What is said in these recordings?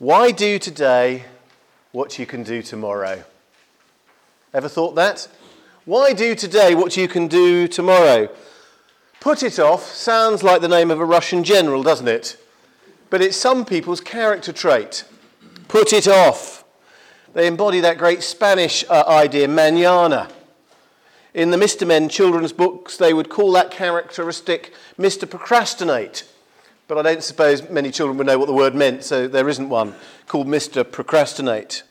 Why do today what you can do tomorrow? Ever thought that? Why do today what you can do tomorrow? Put it off sounds like the name of a Russian general, doesn't it? But it's some people's character trait. Put it off. They embody that great Spanish uh, idea, mañana. In the Mr. Men children's books, they would call that characteristic Mr. Procrastinate. But I don't suppose many children would know what the word meant, so there isn't one called Mr. Procrastinate.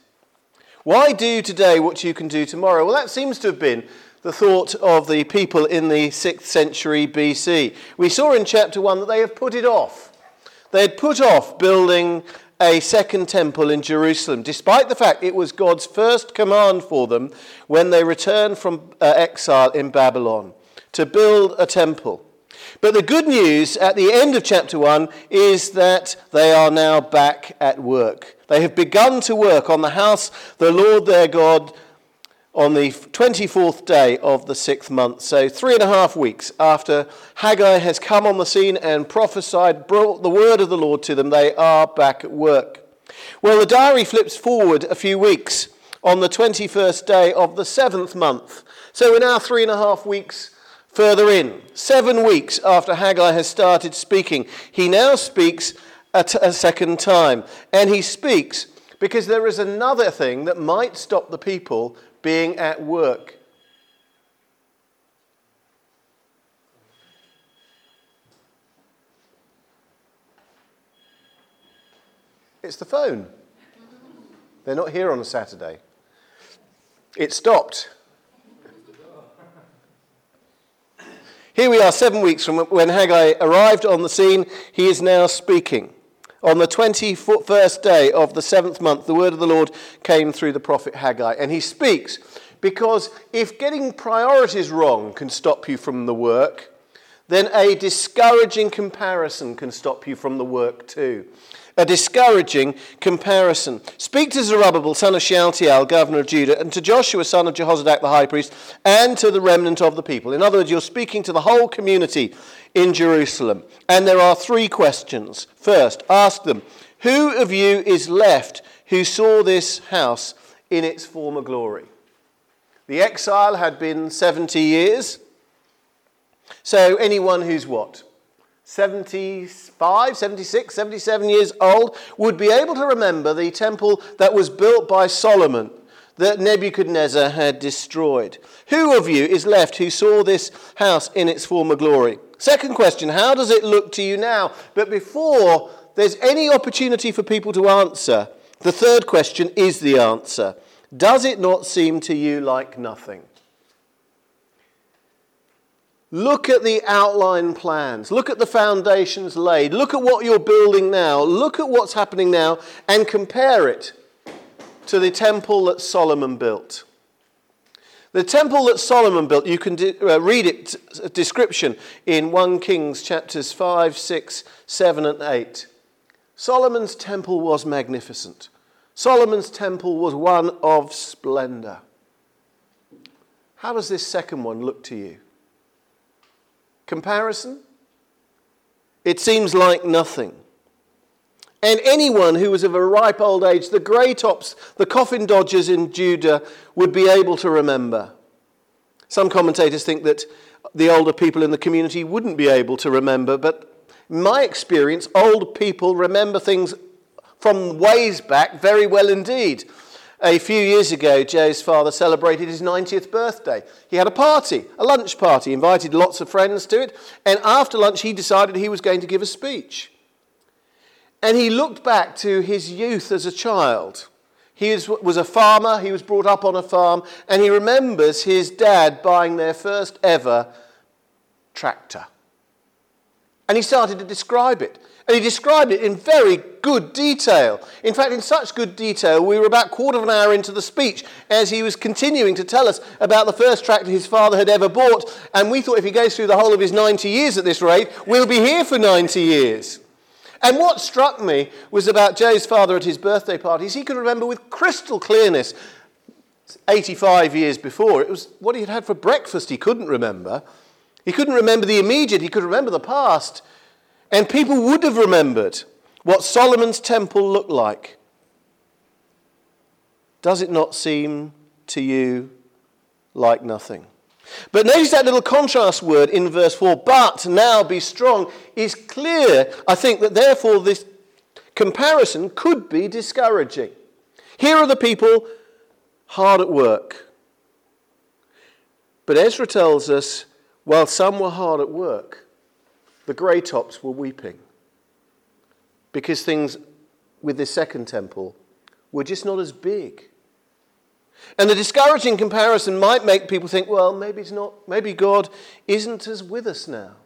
Why do today what you can do tomorrow? Well, that seems to have been the thought of the people in the 6th century BC. We saw in chapter 1 that they have put it off. They had put off building a second temple in Jerusalem, despite the fact it was God's first command for them when they returned from uh, exile in Babylon to build a temple. But the good news at the end of chapter 1 is that they are now back at work. They have begun to work on the house the Lord their God on the 24th day of the sixth month. So, three and a half weeks after Haggai has come on the scene and prophesied, brought the word of the Lord to them, they are back at work. Well, the diary flips forward a few weeks on the 21st day of the seventh month. So, we're now three and a half weeks further in. Seven weeks after Haggai has started speaking, he now speaks a, t- a second time. And he speaks because there is another thing that might stop the people being at work. It's the phone. They're not here on a Saturday. It stopped. Here we are, seven weeks from when Haggai arrived on the scene. He is now speaking. On the 21st day of the seventh month, the word of the Lord came through the prophet Haggai. And he speaks because if getting priorities wrong can stop you from the work, then a discouraging comparison can stop you from the work too a discouraging comparison. Speak to Zerubbabel, son of Shealtiel, governor of Judah, and to Joshua, son of Jehozadak, the high priest, and to the remnant of the people. In other words, you're speaking to the whole community in Jerusalem. And there are three questions. First, ask them, Who of you is left who saw this house in its former glory? The exile had been 70 years. So, anyone who's what? 75, 76, 77 years old would be able to remember the temple that was built by Solomon that Nebuchadnezzar had destroyed. Who of you is left who saw this house in its former glory? Second question How does it look to you now? But before there's any opportunity for people to answer, the third question is the answer. Does it not seem to you like nothing? Look at the outline plans. Look at the foundations laid. Look at what you're building now. Look at what's happening now and compare it to the temple that Solomon built. The temple that Solomon built, you can uh, read it, description in 1 Kings chapters 5, 6, 7, and 8. Solomon's temple was magnificent. Solomon's temple was one of splendor. How does this second one look to you? Comparison? It seems like nothing. And anyone who was of a ripe old age, the grey tops, the coffin dodgers in Judah, would be able to remember. Some commentators think that the older people in the community wouldn't be able to remember, but in my experience, old people remember things from ways back very well indeed. A few years ago, Joe's father celebrated his 90th birthday. He had a party, a lunch party, invited lots of friends to it, and after lunch, he decided he was going to give a speech. And he looked back to his youth as a child. He was a farmer, he was brought up on a farm, and he remembers his dad buying their first ever tractor. And he started to describe it. And he described it in very good detail. In fact, in such good detail, we were about a quarter of an hour into the speech as he was continuing to tell us about the first tractor his father had ever bought. And we thought if he goes through the whole of his 90 years at this rate, we'll be here for 90 years. And what struck me was about Joe's father at his birthday parties. He could remember with crystal clearness 85 years before. It was what he had had for breakfast he couldn't remember. He couldn't remember the immediate, he could remember the past. And people would have remembered what Solomon's temple looked like Does it not seem to you like nothing? But notice that little contrast word in verse 4, but now be strong, is clear, I think, that therefore this comparison could be discouraging. Here are the people hard at work. But Ezra tells us while some were hard at work, the grey tops were weeping because things with this second temple were just not as big. And the discouraging comparison might make people think, well, maybe it's not, maybe God isn't as with us now.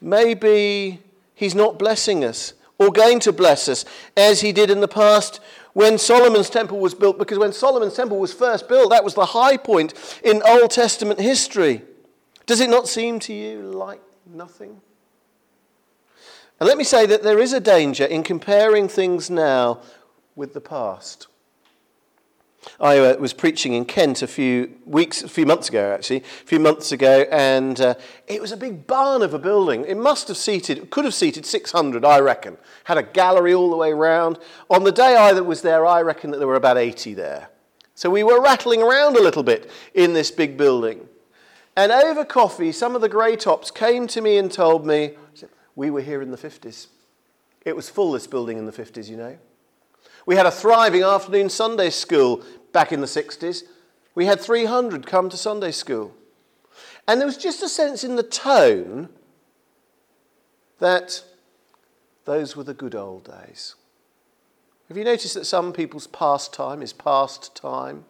Maybe He's not blessing us or going to bless us as He did in the past when Solomon's temple was built, because when Solomon's temple was first built, that was the high point in Old Testament history. Does it not seem to you like nothing? And let me say that there is a danger in comparing things now with the past. I uh, was preaching in Kent a few weeks, a few months ago, actually, a few months ago, and uh, it was a big barn of a building. It must have seated, could have seated 600, I reckon. Had a gallery all the way around. On the day I was there, I reckon that there were about 80 there. So we were rattling around a little bit in this big building. And over coffee, some of the grey tops came to me and told me, we were here in the 50s. It was full, this building in the 50s, you know. We had a thriving afternoon Sunday school back in the 60s. We had 300 come to Sunday school. And there was just a sense in the tone that those were the good old days. Have you noticed that some people's pastime is past time?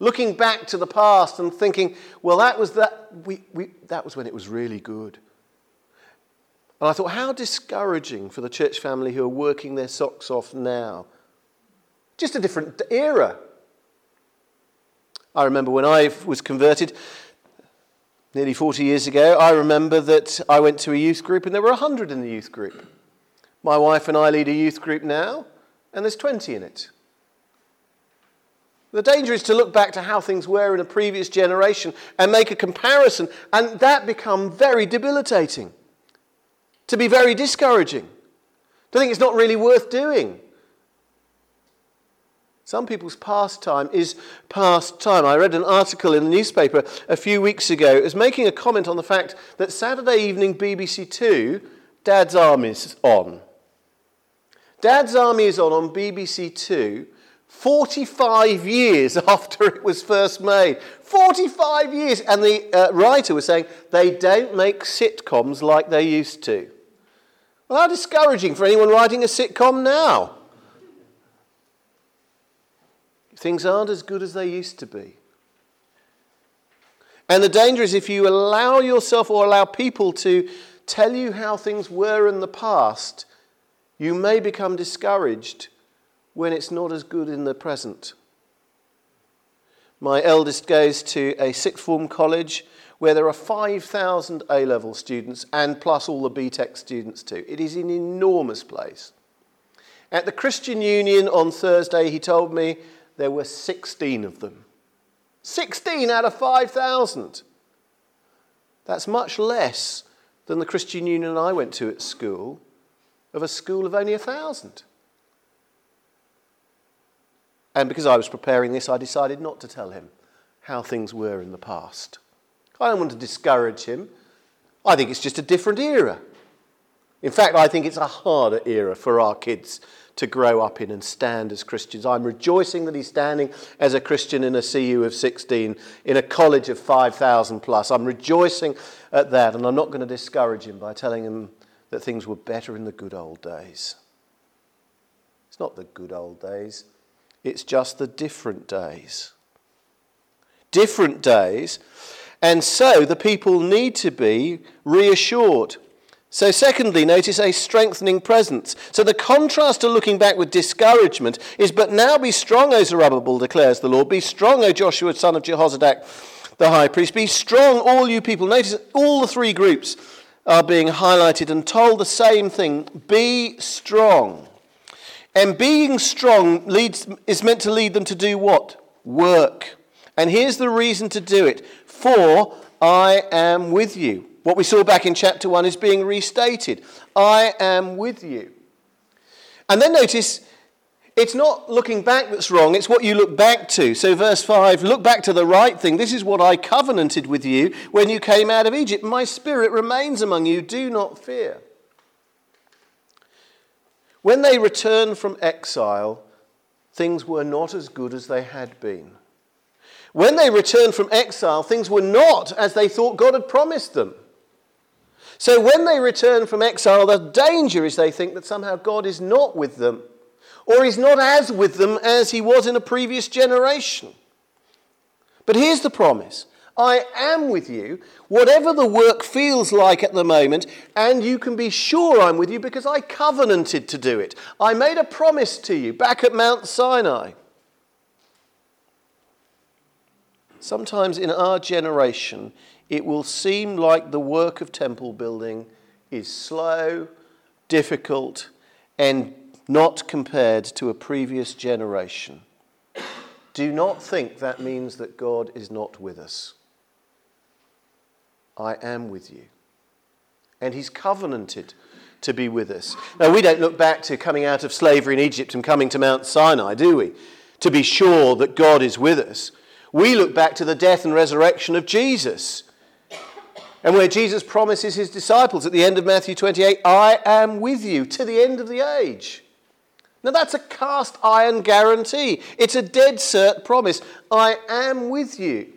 Looking back to the past and thinking, well, that was, that, we, we, that was when it was really good. And I thought, how discouraging for the church family who are working their socks off now just a different era. I remember when I was converted nearly 40 years ago, I remember that I went to a youth group and there were 100 in the youth group. My wife and I lead a youth group now, and there's 20 in it. The danger is to look back to how things were in a previous generation and make a comparison, and that become very debilitating, to be very discouraging, to think it's not really worth doing. Some people's pastime is past time. I read an article in the newspaper a few weeks ago. It was making a comment on the fact that Saturday evening BBC Two, Dad's Army is on. Dad's Army is on on BBC Two 45 years after it was first made. 45 years! And the uh, writer was saying they don't make sitcoms like they used to. Well, how discouraging for anyone writing a sitcom now. Things aren't as good as they used to be. And the danger is if you allow yourself or allow people to tell you how things were in the past, you may become discouraged when it's not as good in the present. My eldest goes to a sixth form college where there are 5,000 A level students and plus all the BTEC students too. It is an enormous place. At the Christian Union on Thursday, he told me there were 16 of them. 16 out of 5,000. That's much less than the Christian Union I went to at school, of a school of only 1,000. And because I was preparing this, I decided not to tell him how things were in the past. I don't want to discourage him. I think it's just a different era. In fact, I think it's a harder era for our kids to grow up in and stand as Christians. I'm rejoicing that he's standing as a Christian in a CU of 16, in a college of 5,000 plus. I'm rejoicing at that, and I'm not going to discourage him by telling him that things were better in the good old days. It's not the good old days, it's just the different days. Different days. And so the people need to be reassured. So, secondly, notice a strengthening presence. So, the contrast to looking back with discouragement is, But now be strong, O Zerubbabel, declares the Lord. Be strong, O Joshua, son of Jehozadak, the high priest. Be strong, all you people. Notice all the three groups are being highlighted and told the same thing be strong. And being strong leads, is meant to lead them to do what? Work. And here's the reason to do it For I am with you. What we saw back in chapter 1 is being restated I am with you. And then notice It's not looking back that's wrong, it's what you look back to. So, verse 5 look back to the right thing. This is what I covenanted with you when you came out of Egypt. My spirit remains among you. Do not fear. When they returned from exile, things were not as good as they had been. When they returned from exile, things were not as they thought God had promised them. So when they return from exile, the danger is they think that somehow God is not with them, or is not as with them as He was in a previous generation. But here's the promise I am with you, whatever the work feels like at the moment, and you can be sure I'm with you because I covenanted to do it. I made a promise to you back at Mount Sinai. Sometimes in our generation, it will seem like the work of temple building is slow, difficult, and not compared to a previous generation. Do not think that means that God is not with us. I am with you. And he's covenanted to be with us. Now, we don't look back to coming out of slavery in Egypt and coming to Mount Sinai, do we? To be sure that God is with us. We look back to the death and resurrection of Jesus. And where Jesus promises his disciples at the end of Matthew 28, I am with you to the end of the age. Now, that's a cast iron guarantee. It's a dead cert promise. I am with you.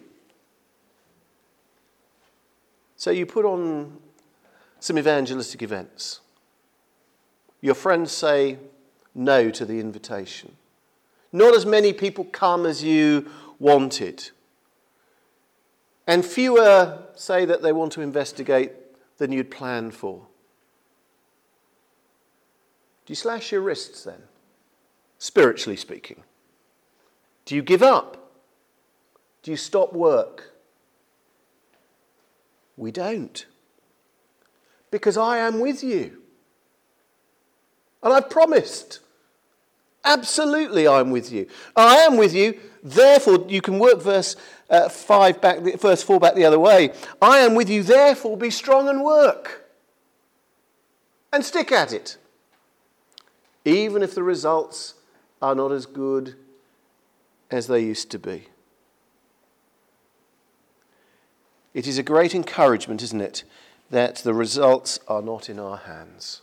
So you put on some evangelistic events. Your friends say no to the invitation. Not as many people come as you wanted. And fewer say that they want to investigate than you'd planned for. Do you slash your wrists then? Spiritually speaking. Do you give up? Do you stop work? We don't. Because I am with you. And I've promised. Absolutely, I'm with you. I am with you. Therefore, you can work verse uh, five back, verse four back the other way. I am with you. Therefore, be strong and work, and stick at it, even if the results are not as good as they used to be. It is a great encouragement, isn't it, that the results are not in our hands.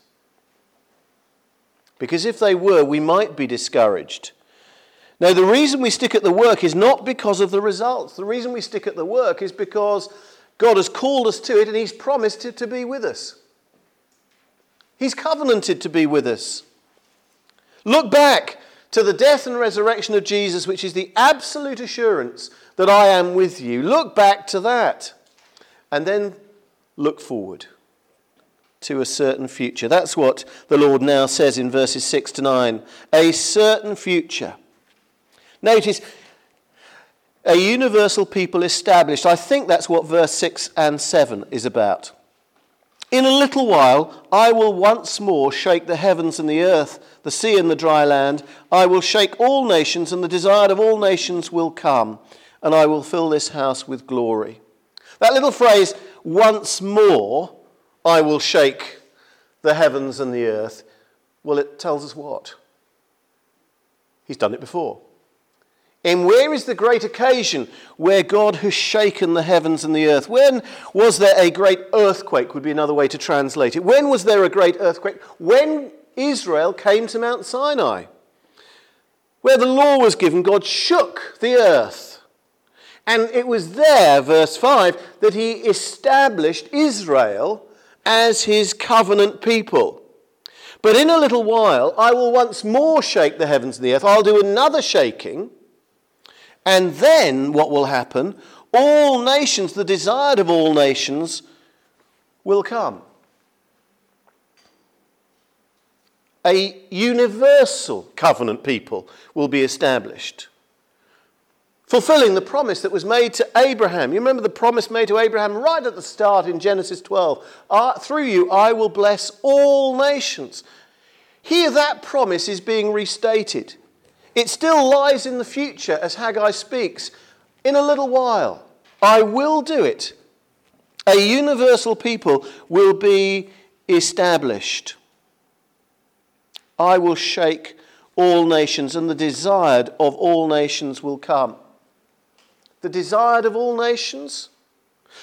Because if they were, we might be discouraged. Now, the reason we stick at the work is not because of the results. The reason we stick at the work is because God has called us to it and He's promised to, to be with us. He's covenanted to be with us. Look back to the death and resurrection of Jesus, which is the absolute assurance that I am with you. Look back to that and then look forward to a certain future. That's what the Lord now says in verses 6 to 9 a certain future. Notice, a universal people established. I think that's what verse 6 and 7 is about. In a little while, I will once more shake the heavens and the earth, the sea and the dry land. I will shake all nations, and the desire of all nations will come, and I will fill this house with glory. That little phrase, once more I will shake the heavens and the earth, well, it tells us what? He's done it before. And where is the great occasion where God has shaken the heavens and the earth? When was there a great earthquake, would be another way to translate it. When was there a great earthquake? When Israel came to Mount Sinai, where the law was given, God shook the earth and it was there, verse 5, that he established Israel as his covenant people. But in a little while, I will once more shake the heavens and the earth. I'll do another shaking. And then what will happen? All nations, the desired of all nations, will come. A universal covenant people will be established fulfilling the promise that was made to Abraham. You remember the promise made to Abraham right at the start in Genesis 12 uh, through you, I will bless all nations. Here, that promise is being restated. It still lies in the future as Haggai speaks. In a little while, I will do it. A universal people will be established. I will shake all nations, and the desired of all nations will come. The desired of all nations?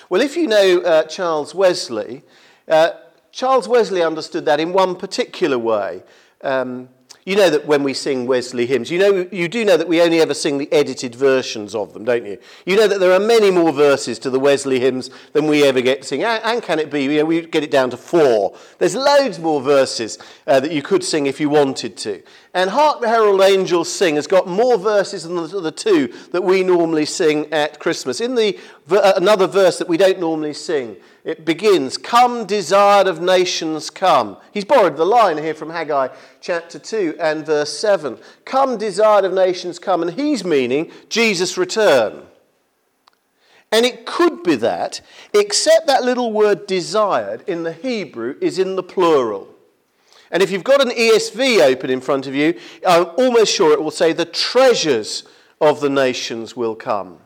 Well, if you know uh, Charles Wesley, uh, Charles Wesley understood that in one particular way. Um, you know that when we sing Wesley hymns, you, know, you do know that we only ever sing the edited versions of them, don't you? You know that there are many more verses to the Wesley hymns than we ever get to sing. And, and can it be? You know, we get it down to four. There's loads more verses uh, that you could sing if you wanted to. And Hark the Herald Angels Sing has got more verses than the, two that we normally sing at Christmas. In the uh, another verse that we don't normally sing, it begins, Come, desired of nations, come. He's borrowed the line here from Haggai chapter 2 and verse 7. Come, desired of nations, come. And he's meaning Jesus' return. And it could be that, except that little word desired in the Hebrew is in the plural. And if you've got an ESV open in front of you, I'm almost sure it will say, The treasures of the nations will come.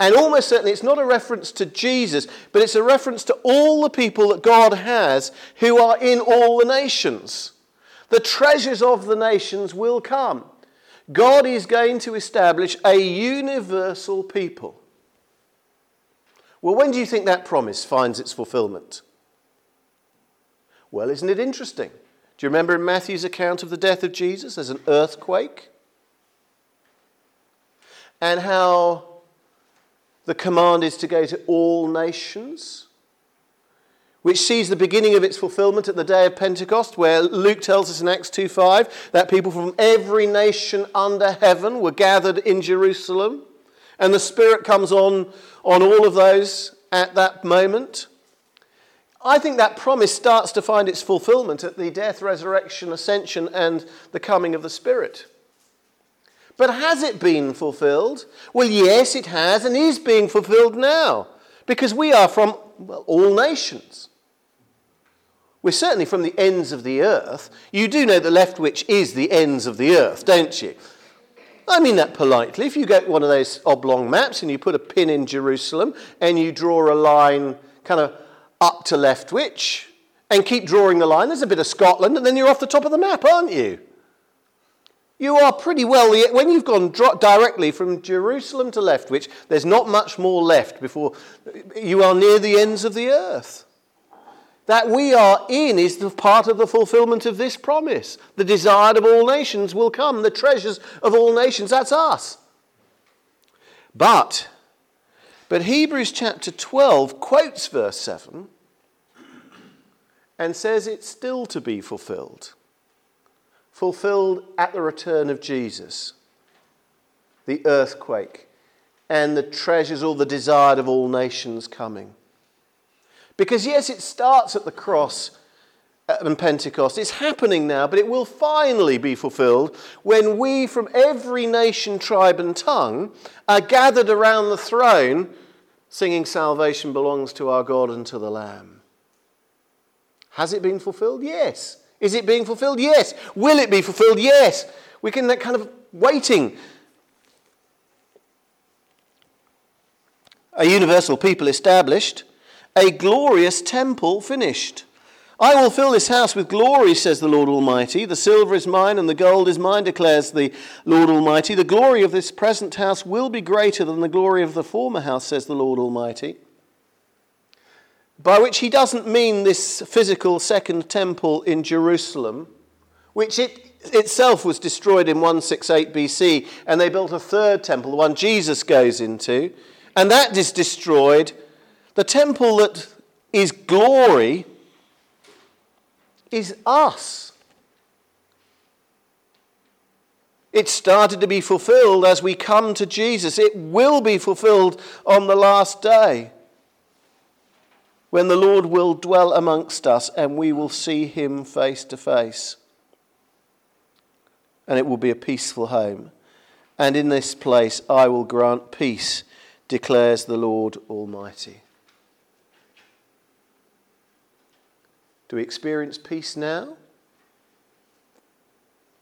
And almost certainly it's not a reference to Jesus, but it's a reference to all the people that God has who are in all the nations. The treasures of the nations will come. God is going to establish a universal people. Well, when do you think that promise finds its fulfillment? Well, isn't it interesting? Do you remember in Matthew's account of the death of Jesus? There's an earthquake. And how the command is to go to all nations, which sees the beginning of its fulfillment at the day of Pentecost, where Luke tells us in Acts 2:5 that people from every nation under heaven were gathered in Jerusalem, and the Spirit comes on on all of those at that moment. I think that promise starts to find its fulfillment at the death, resurrection, ascension, and the coming of the Spirit. But has it been fulfilled? Well, yes, it has and is being fulfilled now because we are from well, all nations. We're certainly from the ends of the earth. You do know that Leftwich is the ends of the earth, don't you? I mean that politely. If you get one of those oblong maps and you put a pin in Jerusalem and you draw a line kind of up to Leftwich and keep drawing the line, there's a bit of Scotland, and then you're off the top of the map, aren't you? You are pretty well, when you've gone directly from Jerusalem to Leftwich, there's not much more left before you are near the ends of the earth. That we are in is the part of the fulfillment of this promise. The desired of all nations will come, the treasures of all nations, that's us. But, but Hebrews chapter 12 quotes verse 7 and says it's still to be fulfilled fulfilled at the return of Jesus. The earthquake and the treasures, all the desired of all nations coming. Because, yes, it starts at the cross and Pentecost. It's happening now, but it will finally be fulfilled when we from every nation, tribe, and tongue are gathered around the throne singing, Salvation belongs to our God and to the Lamb. Has it been fulfilled? Yes. Is it being fulfilled? Yes. Will it be fulfilled? Yes. We can that kind of waiting. A universal people established, a glorious temple finished. I will fill this house with glory, says the Lord Almighty. The silver is mine and the gold is mine, declares the Lord Almighty. The glory of this present house will be greater than the glory of the former house, says the Lord Almighty by which he doesn't mean this physical second temple in Jerusalem, which it itself was destroyed in 168 BC, and they built a third temple, the one Jesus goes into, and that is destroyed. The temple that is glory is us. It started to be fulfilled as we come to Jesus. It will be fulfilled on the last day when the Lord will dwell amongst us and we will see him face to face. And it will be a peaceful home. And in this place I will grant peace, declares the Lord Almighty. Do we experience peace now?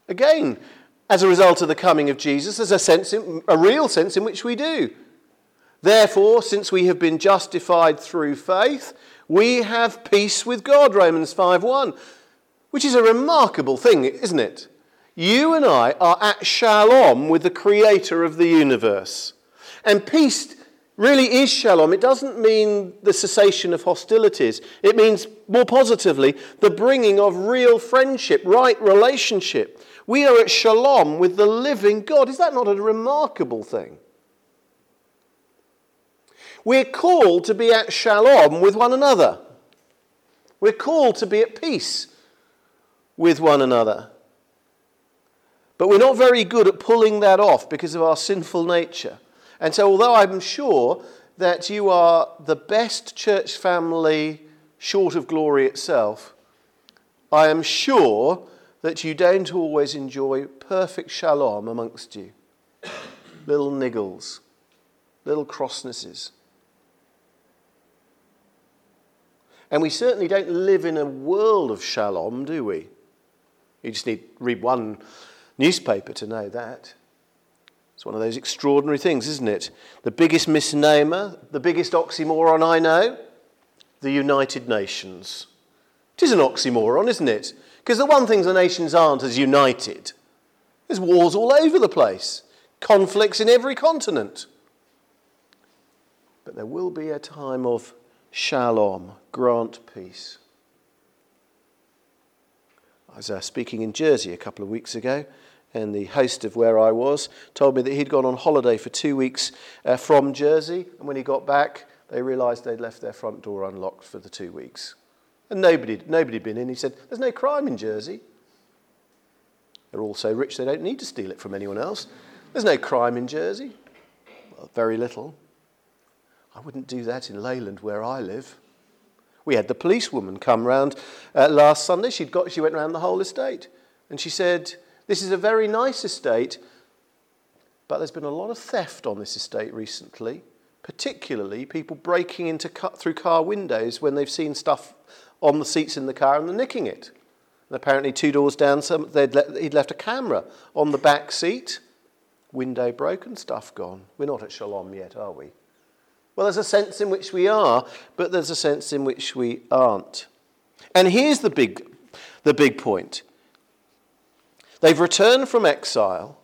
Again, as a result of the coming of Jesus, there's a sense, in, a real sense in which we do. Therefore, since we have been justified through faith, we have peace with God, Romans 5:1, which is a remarkable thing, isn't it? You and I are at shalom with the creator of the universe. And peace really is shalom. It doesn't mean the cessation of hostilities, it means more positively the bringing of real friendship, right relationship. We are at shalom with the living God. Is that not a remarkable thing? We're called to be at shalom with one another. We're called to be at peace with one another. But we're not very good at pulling that off because of our sinful nature. And so, although I'm sure that you are the best church family short of glory itself, I am sure that you don't always enjoy perfect shalom amongst you. little niggles, little crossnesses. And we certainly don't live in a world of shalom, do we? You just need read one newspaper to know that. It's one of those extraordinary things, isn't it? The biggest misnomer, the biggest oxymoron I know, the United Nations. It is an oxymoron, isn't it? Because the one thing the nations aren't is united. There's wars all over the place, conflicts in every continent. But there will be a time of shalom, grant peace. I was uh, speaking in Jersey a couple of weeks ago, and the host of where I was told me that he'd gone on holiday for two weeks uh, from Jersey, and when he got back, they realised they'd left their front door unlocked for the two weeks. And nobody, nobody had been in. He said, There's no crime in Jersey. They're all so rich they don't need to steal it from anyone else. There's no crime in Jersey. Well, very little. I wouldn't do that in Leyland where I live. We had the policewoman come round uh, last Sunday. She'd got, she went around the whole estate. And she said, This is a very nice estate, but there's been a lot of theft on this estate recently, particularly people breaking into cut through car windows when they've seen stuff on the seats in the car and they're nicking it. And apparently, two doors down, some, let, he'd left a camera on the back seat. Window broken, stuff gone. We're not at Shalom yet, are we? Well, there's a sense in which we are, but there's a sense in which we aren't. And here's the big, the big point they've returned from exile,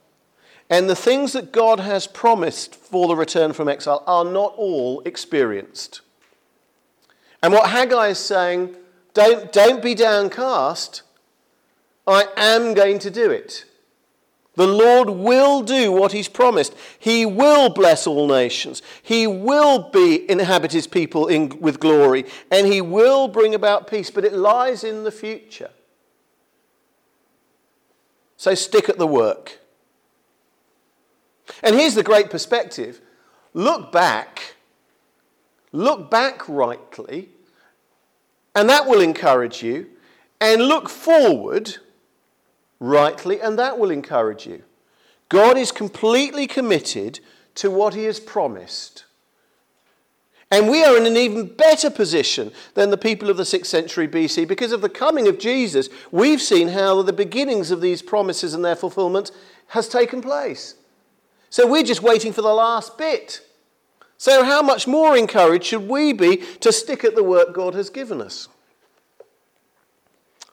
and the things that God has promised for the return from exile are not all experienced. And what Haggai is saying, don't, don't be downcast. I am going to do it. The Lord will do what he's promised. He will bless all nations. He will be inhabit his people in, with glory. And he will bring about peace. But it lies in the future. So stick at the work. And here's the great perspective look back. Look back rightly. And that will encourage you. And look forward rightly, and that will encourage you. God is completely committed to what he has promised. And we are in an even better position than the people of the 6th century BC because of the coming of Jesus. We've seen how the beginnings of these promises and their fulfillment has taken place. So we're just waiting for the last bit. So, how much more encouraged should we be to stick at the work God has given us?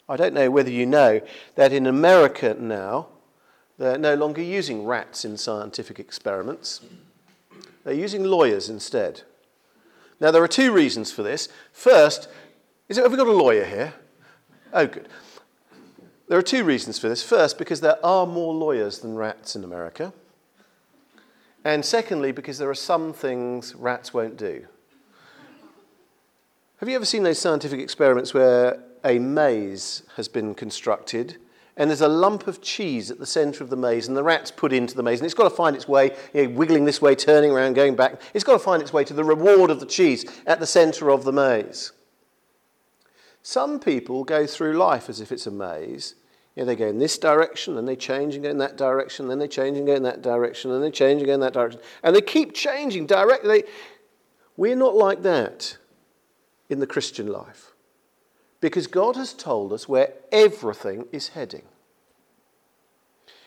I don't know whether you know that in America now, they're no longer using rats in scientific experiments. They're using lawyers instead. Now, there are two reasons for this. First, is it, have we got a lawyer here? Oh, good. There are two reasons for this. First, because there are more lawyers than rats in America. And secondly, because there are some things rats won't do. Have you ever seen those scientific experiments where a maze has been constructed, and there's a lump of cheese at the centre of the maze, and the rat's put into the maze, and it's got to find its way, you know, wiggling this way, turning around, going back. It's got to find its way to the reward of the cheese at the centre of the maze. Some people go through life as if it's a maze. You know, they go in this direction, and they change and go in that direction, then they change and go in that direction, and they change and go in that direction. And they keep changing directly. We're not like that in the Christian life. Because God has told us where everything is heading.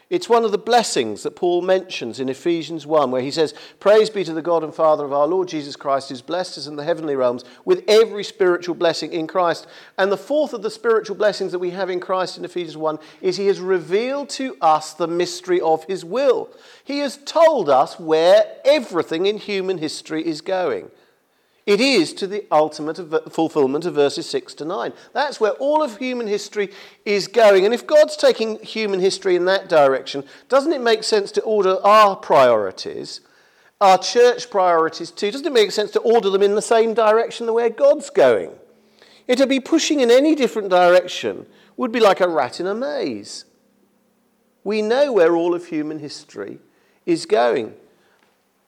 It's one of the blessings that Paul mentions in Ephesians 1, where he says, Praise be to the God and Father of our Lord Jesus Christ, who's blessed us in the heavenly realms with every spiritual blessing in Christ. And the fourth of the spiritual blessings that we have in Christ in Ephesians 1 is he has revealed to us the mystery of his will. He has told us where everything in human history is going. It is to the ultimate fulfillment of verses 6 to 9. That's where all of human history is going. And if God's taking human history in that direction, doesn't it make sense to order our priorities, our church priorities too? Doesn't it make sense to order them in the same direction the way God's going? It to be pushing in any different direction would be like a rat in a maze. We know where all of human history is going.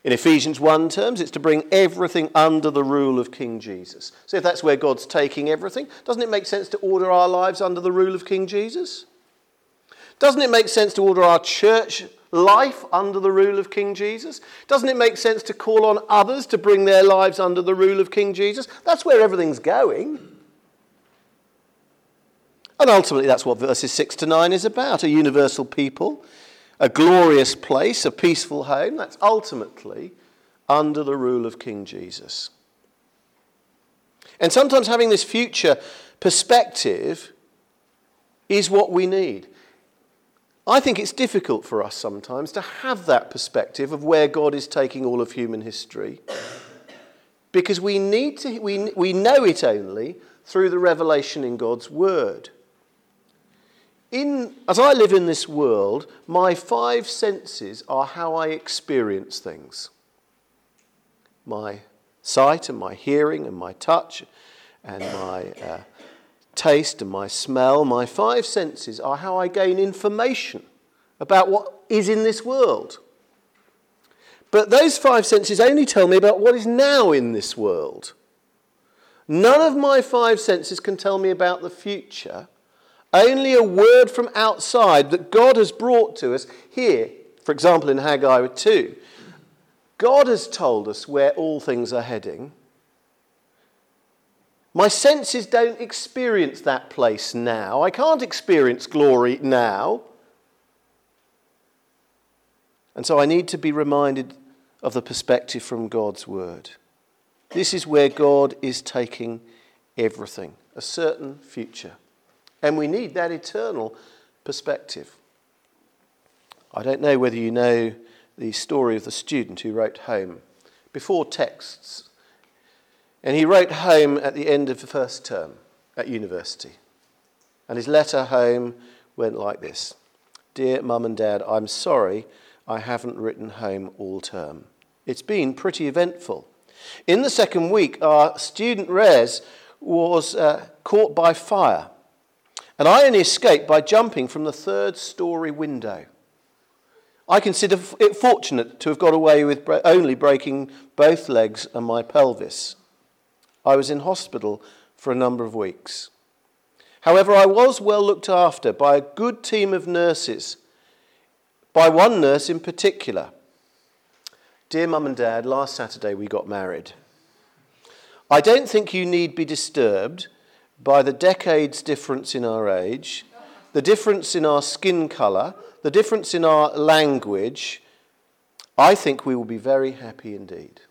In Ephesians 1 terms, it's to bring everything under the rule of King Jesus. So if that's where God's taking everything, doesn't it make sense to order our lives under the rule of King Jesus? Doesn't it make sense to order our church life under the rule of King Jesus? Doesn't it make sense to call on others to bring their lives under the rule of King Jesus? That's where everything's going. And ultimately, that's what verses 6 to 9 is about a universal people a glorious place, a peaceful home. That's ultimately under the rule of King Jesus. And sometimes having this future perspective is what we need. I think it's difficult for us sometimes to have that perspective of where God is taking all of human history because we need to we, we know it only through the revelation in God's word in, as I live in this world, my five senses are how I experience things my sight and my hearing and my touch and my uh, taste and my smell. My five senses are how I gain information about what is in this world. But those five senses only tell me about what is now in this world. None of my five senses can tell me about the future only a word from outside that God has brought to us here, for example, in Haggai 2. God has told us where all things are heading. My senses don't experience that place now. I can't experience glory now. And so I need to be reminded of the perspective from God's word. This is where God is taking everything, a certain future. And we need that eternal perspective. I don't know whether you know the story of the student who wrote home before texts. And he wrote home at the end of the first term at university. And his letter home went like this Dear Mum and Dad, I'm sorry I haven't written home all term. It's been pretty eventful. In the second week, our student Res was uh, caught by fire and I only escaped by jumping from the third story window. I consider it fortunate to have got away with only breaking both legs and my pelvis. I was in hospital for a number of weeks. However, I was well looked after by a good team of nurses, by one nurse in particular. Dear Mum and Dad, last Saturday we got married. I don't think you need be disturbed by the decades difference in our age, the difference in our skin colour, the difference in our language, I think we will be very happy indeed.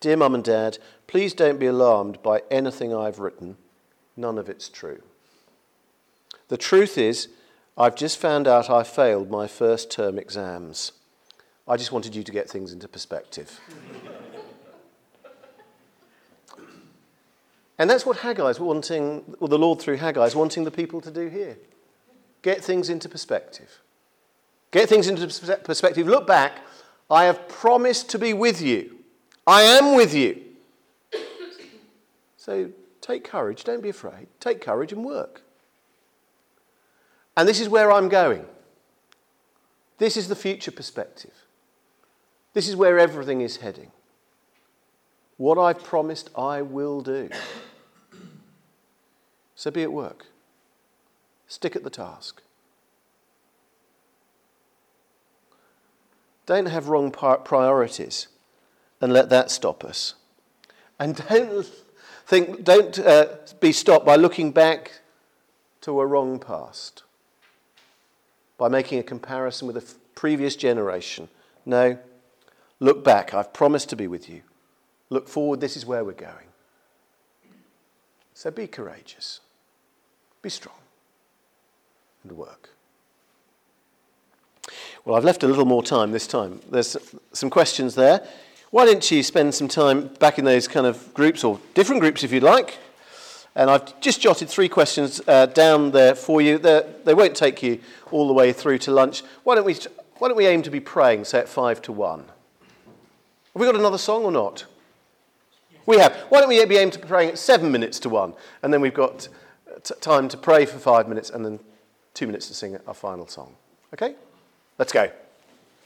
Dear Mum and Dad, please don't be alarmed by anything I've written. None of it's true. The truth is, I've just found out I failed my first term exams. I just wanted you to get things into perspective. And that's what Haggai is wanting, or the Lord through Haggai is wanting the people to do here. Get things into perspective. Get things into perspective. Look back. I have promised to be with you. I am with you. So take courage. Don't be afraid. Take courage and work. And this is where I'm going. This is the future perspective. This is where everything is heading. What I've promised, I will do. So be at work. Stick at the task. Don't have wrong priorities and let that stop us. And don't think, don't uh, be stopped by looking back to a wrong past. by making a comparison with a previous generation. No, look back. I've promised to be with you. Look forward. This is where we're going. So be courageous, be strong, and work. Well, I've left a little more time this time. There's some questions there. Why don't you spend some time back in those kind of groups, or different groups if you'd like? And I've just jotted three questions uh, down there for you. They're, they will not take you all the way through to lunch. Why don't, we, why don't we aim to be praying, say at five to one? Have we got another song or not? We have. Why don't we be aimed to praying at seven minutes to one? And then we've got uh, t- time to pray for five minutes and then two minutes to sing our final song. Okay? Let's go.